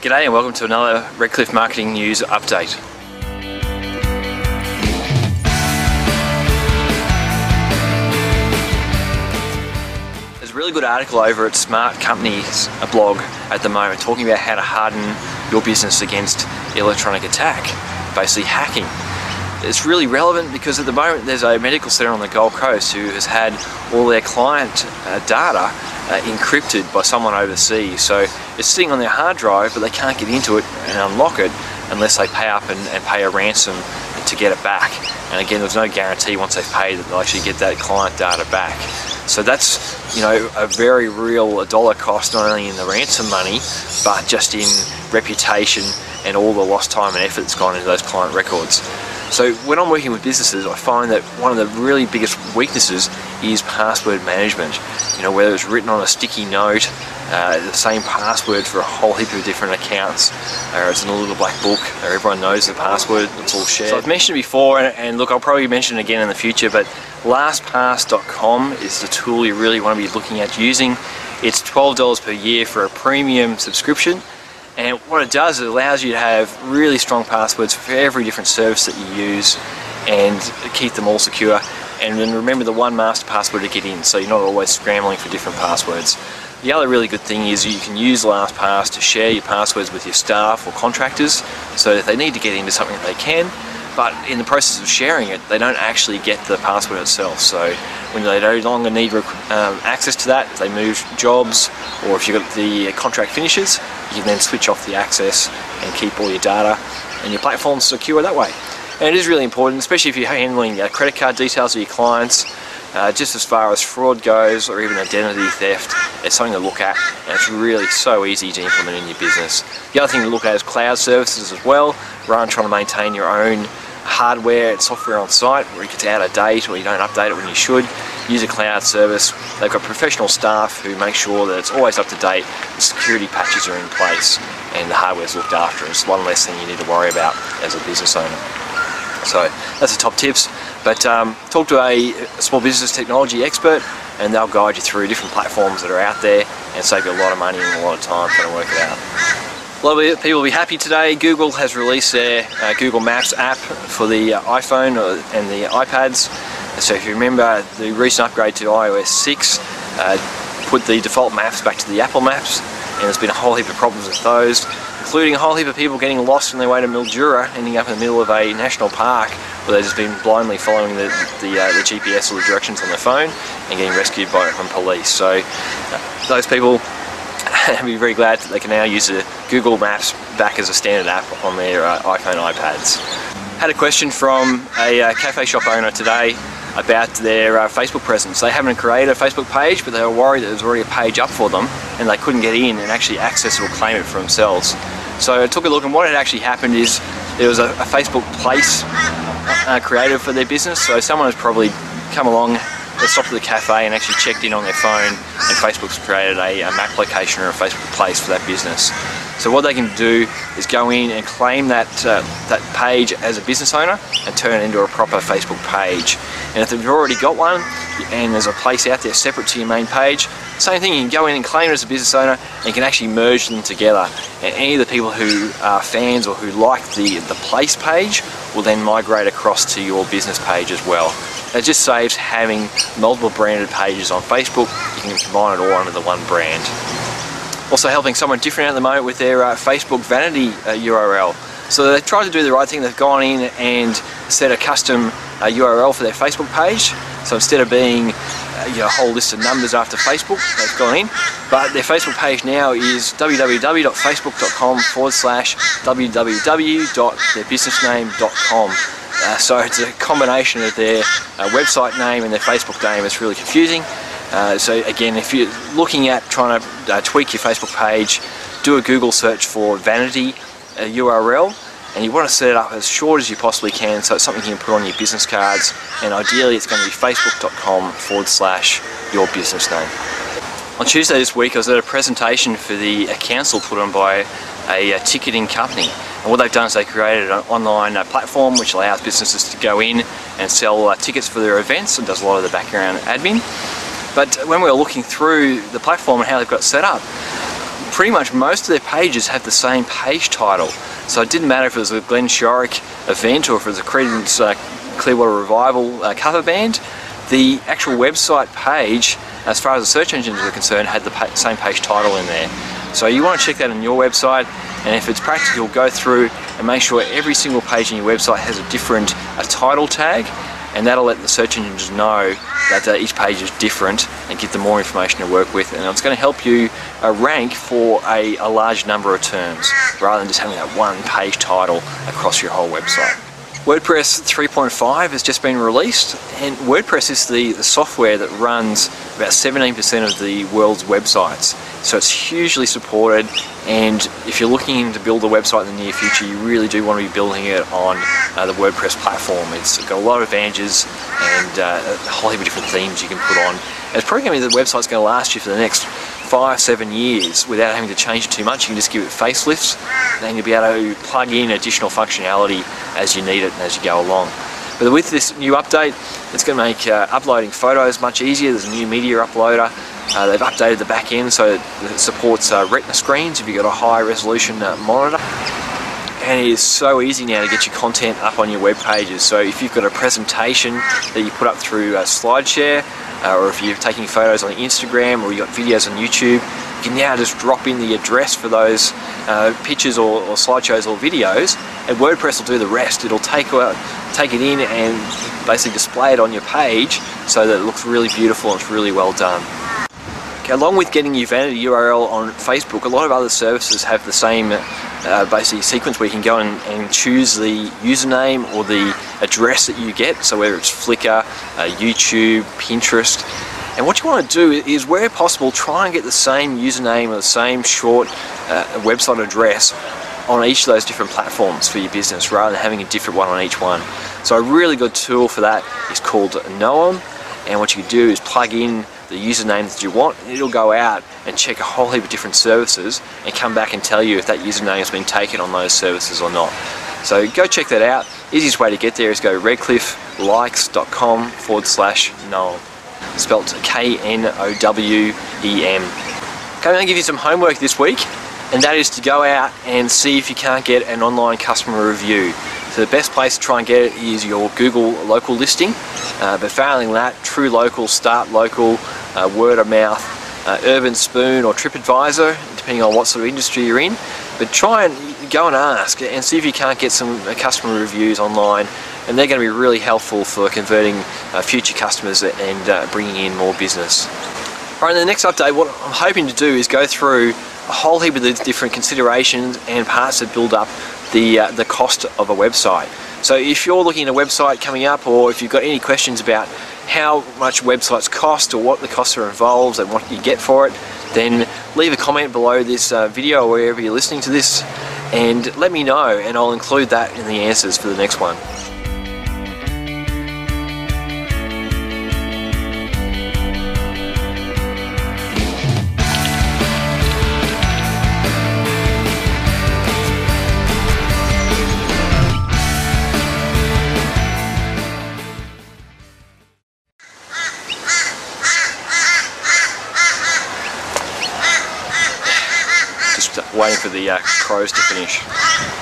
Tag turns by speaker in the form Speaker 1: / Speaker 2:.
Speaker 1: G'day and welcome to another Redcliffe Marketing News update. There's a really good article over at Smart Companies a blog at the moment talking about how to harden your business against electronic attack, basically hacking. It's really relevant because at the moment there's a medical centre on the Gold Coast who has had all their client uh, data uh, encrypted by someone overseas. So it's sitting on their hard drive, but they can't get into it and unlock it unless they pay up and, and pay a ransom to get it back. And again, there's no guarantee once they've paid that they'll actually get that client data back. So that's you know a very real dollar cost not only in the ransom money, but just in reputation and all the lost time and effort that's gone into those client records. So when I'm working with businesses, I find that one of the really biggest weaknesses is password management. You know, whether it's written on a sticky note, uh, the same password for a whole heap of different accounts, or it's in a little black book, or everyone knows the password, it's all shared. So I've mentioned it before, and, and look, I'll probably mention it again in the future, but LastPass.com is the tool you really want to be looking at using. It's $12 per year for a premium subscription and what it does, is it allows you to have really strong passwords for every different service that you use and keep them all secure. And then remember the one master password to get in, so you're not always scrambling for different passwords. The other really good thing is you can use LastPass to share your passwords with your staff or contractors, so if they need to get into something they can, but in the process of sharing it, they don't actually get the password itself. So when they no longer need um, access to that, if they move jobs or if you've got the contract finishes, you can then switch off the access and keep all your data and your platform secure that way. And it is really important, especially if you're handling credit card details of your clients, uh, just as far as fraud goes or even identity theft, it's something to look at and it's really so easy to implement in your business. The other thing to look at is cloud services as well, rather than trying to maintain your own hardware and software on site where it gets out of date or you don't update it when you should. Use a cloud service. They've got professional staff who make sure that it's always up to date, the security patches are in place and the hardware's looked after. It's one less thing you need to worry about as a business owner. So that's the top tips. But um, talk to a small business technology expert and they'll guide you through different platforms that are out there and save you a lot of money and a lot of time trying to work it out. A lot of people will be happy today. Google has released their uh, Google Maps app for the uh, iPhone and the iPads. So if you remember the recent upgrade to iOS 6 uh, put the default maps back to the Apple Maps and there's been a whole heap of problems with those including a whole heap of people getting lost on their way to Mildura ending up in the middle of a national park where they've just been blindly following the, the, uh, the GPS or the directions on their phone and getting rescued by from police. So uh, those people I'd be very glad that they can now use the Google Maps back as a standard app on their uh, iPhone iPads. Had a question from a uh, cafe shop owner today about their uh, Facebook presence. They haven't created a Facebook page, but they were worried that there was already a page up for them and they couldn't get in and actually access it or claim it for themselves. So I took a look and what had actually happened is there was a, a Facebook place uh, created for their business. So someone has probably come along stopped at the cafe and actually checked in on their phone and Facebook's created a, a, map location or a Facebook place for that business. So what they can do is go in and claim that, uh, that page as a business owner and turn it into a proper Facebook page. And if you've already got one and there's a place out there separate to your main page, same thing, you can go in and claim it as a business owner and you can actually merge them together. And any of the people who are fans or who like the, the place page will then migrate across to your business page as well. It just saves having multiple branded pages on Facebook. You can combine it all under the one brand. Also helping someone different at the moment with their uh, Facebook vanity uh, URL. So they tried to do the right thing. They've gone in and set a custom uh, URL for their Facebook page. So instead of being uh, you know, a whole list of numbers after Facebook, they've gone in. But their Facebook page now is www.facebook.com forward slash www.theirbusinessname.com. Uh, so it's a combination of their uh, website name and their Facebook name. It's really confusing. Uh, so again, if you're looking at trying to uh, tweak your Facebook page, do a Google search for vanity URL uh, and you want to set it up as short as you possibly can so it's something you can put on your business cards and ideally it's going to be facebook.com forward slash your business name. On Tuesday this week I was at a presentation for the a council put on by a, a ticketing company and what they've done is they created an online uh, platform which allows businesses to go in and sell uh, tickets for their events and does a lot of the background admin. But when we were looking through the platform and how they've got set up, pretty much most of their pages have the same page title. So it didn't matter if it was a Glenn Shorrock event or if it was a Creedence uh, Clearwater Revival uh, cover band, the actual website page, as far as the search engines are concerned, had the pa same page title in there. So you want to check that on your website, and if it's practical, go through and make sure every single page in your website has a different a title tag, and that'll let the search engines know that uh, each page is different and give them more information to work with and it's going to help you uh, rank for a, a large number of terms rather than just having that one page title across your whole website. WordPress 3.5 has just been released and WordPress is the, the software that runs about 17% of the world's websites. So it's hugely supported and if you're looking to build a website in the near future you really do want to be building it on uh, the WordPress platform. It's got a lot of advantages and uh, a whole heap of different themes you can put on. And it's probably going to be the website's going to last you for the next five, seven years without having to change it too much. You can just give it facelifts and you'll be able to plug in additional functionality as you need it and as you go along. But with this new update, it's going to make uh, uploading photos much easier. There's a new media uploader. Uh, they've updated the back end so it supports uh, retina screens if you've got a high resolution uh, monitor. And it is so easy now to get your content up on your web pages. So if you've got a presentation that you put up through uh, SlideShare, uh, or if you're taking photos on Instagram or you've got videos on YouTube, you can now just drop in the address for those pictures or, or, slideshows or videos and WordPress will do the rest. It'll take, uh, take it in and basically display it on your page so that it looks really beautiful and it's really well done. Okay, along with getting your vanity URL on Facebook, a lot of other services have the same uh, basically sequence where you can go and, and, choose the username or the address that you get. So whether it's Flickr, uh, YouTube, Pinterest. And what you want to do is where possible try and get the same username or the same short uh, website address on each of those different platforms for your business rather than having a different one on each one. So a really good tool for that is called Knowem and what you can do is plug in the username that you want and it'll go out and check a whole heap of different services and come back and tell you if that username has been taken on those services or not. So go check that out. Easiest way to get there is go redclifflikes.com forward slash Knowem. Spelt K-N-O-W-E-M. Okay, I'm going to give you some homework this week and that is to go out and see if you can't get an online customer review. So the best place to try and get it is your Google local listing. Uh, but failing that, True Local, Start Local, uh, Word of Mouth, uh, Urbanspoon or TripAdvisor, depending on what sort of industry you're in. But try and go and ask and see if you can't get some uh, customer reviews online and they're going to be really helpful for converting uh, future customers and uh, bringing in more business. Alright, in the next update, what I'm hoping to do is go through whole heap of different considerations and parts that build up the, uh, the cost of a website. So if you're looking at a website coming up or if you've got any questions about how much websites cost or what the costs are involved and what you get for it, then leave a comment below this uh, video or wherever you're listening to this and let me know and I'll include that in the answers for the next one. Waiting for the uh, crows to finish.